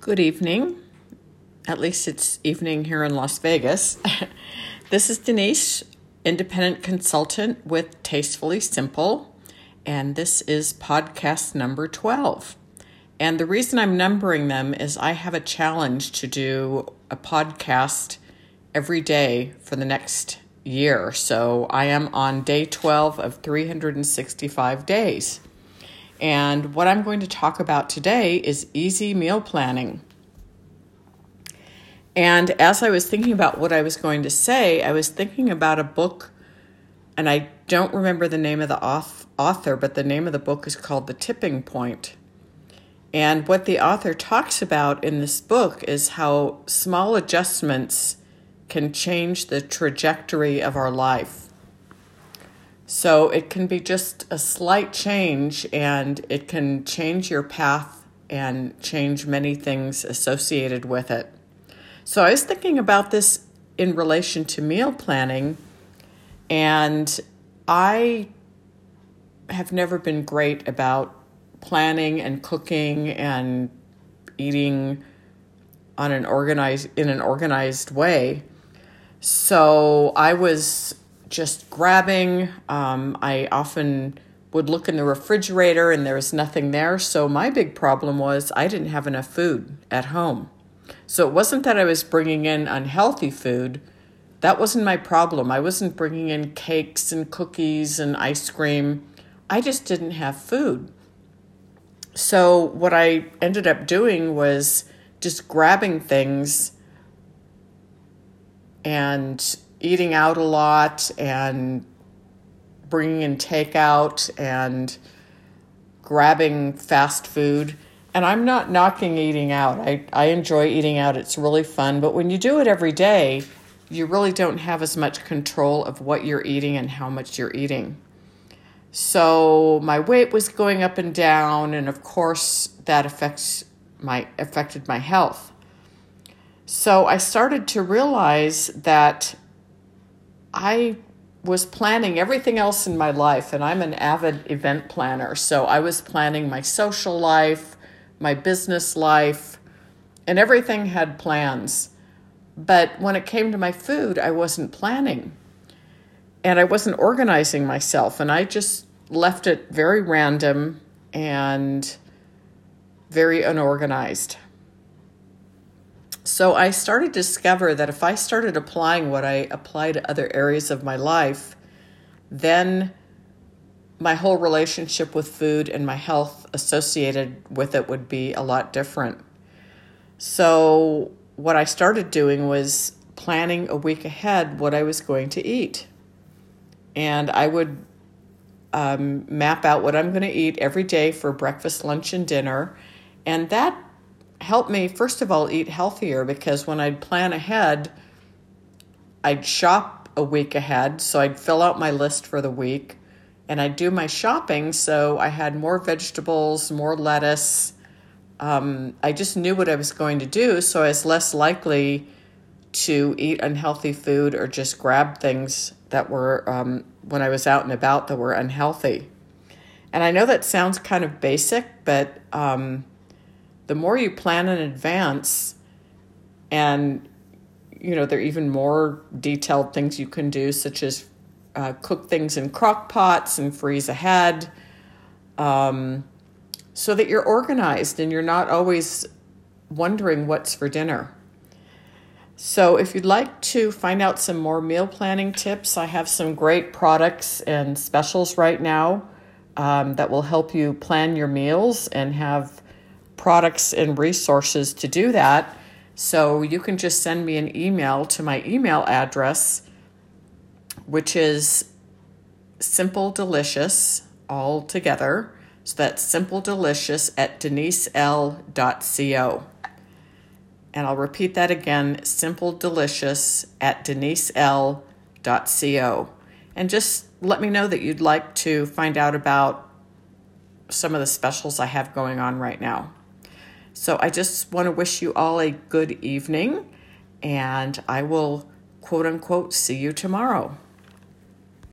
Good evening. At least it's evening here in Las Vegas. this is Denise, independent consultant with Tastefully Simple, and this is podcast number 12. And the reason I'm numbering them is I have a challenge to do a podcast every day for the next year. So I am on day 12 of 365 days. And what I'm going to talk about today is easy meal planning. And as I was thinking about what I was going to say, I was thinking about a book, and I don't remember the name of the author, but the name of the book is called The Tipping Point. And what the author talks about in this book is how small adjustments can change the trajectory of our life. So it can be just a slight change and it can change your path and change many things associated with it. So I was thinking about this in relation to meal planning, and I have never been great about planning and cooking and eating on an organized in an organized way. So I was just grabbing. Um, I often would look in the refrigerator and there was nothing there. So my big problem was I didn't have enough food at home. So it wasn't that I was bringing in unhealthy food. That wasn't my problem. I wasn't bringing in cakes and cookies and ice cream. I just didn't have food. So what I ended up doing was just grabbing things and eating out a lot and bringing in takeout and grabbing fast food. And I'm not knocking eating out. I, I enjoy eating out, it's really fun. But when you do it every day, you really don't have as much control of what you're eating and how much you're eating. So my weight was going up and down, and of course that affects my affected my health. So I started to realize that I was planning everything else in my life, and I'm an avid event planner. So I was planning my social life, my business life, and everything had plans. But when it came to my food, I wasn't planning. And I wasn't organizing myself, and I just left it very random and very unorganized. So I started to discover that if I started applying what I apply to other areas of my life, then my whole relationship with food and my health associated with it would be a lot different. So, what I started doing was planning a week ahead what I was going to eat. And I would um, map out what I'm going to eat every day for breakfast, lunch, and dinner. And that helped me, first of all, eat healthier because when I'd plan ahead, I'd shop a week ahead. So I'd fill out my list for the week and I'd do my shopping. So I had more vegetables, more lettuce. Um, I just knew what I was going to do. So I was less likely to eat unhealthy food or just grab things that were, um, when I was out and about, that were unhealthy. And I know that sounds kind of basic, but um, the more you plan in advance and you know there are even more detailed things you can do such as uh, cook things in crock pots and freeze ahead um, so that you're organized and you're not always wondering what's for dinner. So if you'd like to find out some more meal planning tips i have some great products and specials right now um, that will help you plan your meals and have products and resources to do that. So you can just send me an email to my email address, which is simple delicious all together. So that's simple delicious at denisel.co. And I'll repeat that again simple delicious at denisel.co. And just let me know that you'd like to find out about some of the specials I have going on right now. So I just want to wish you all a good evening, and I will quote unquote see you tomorrow.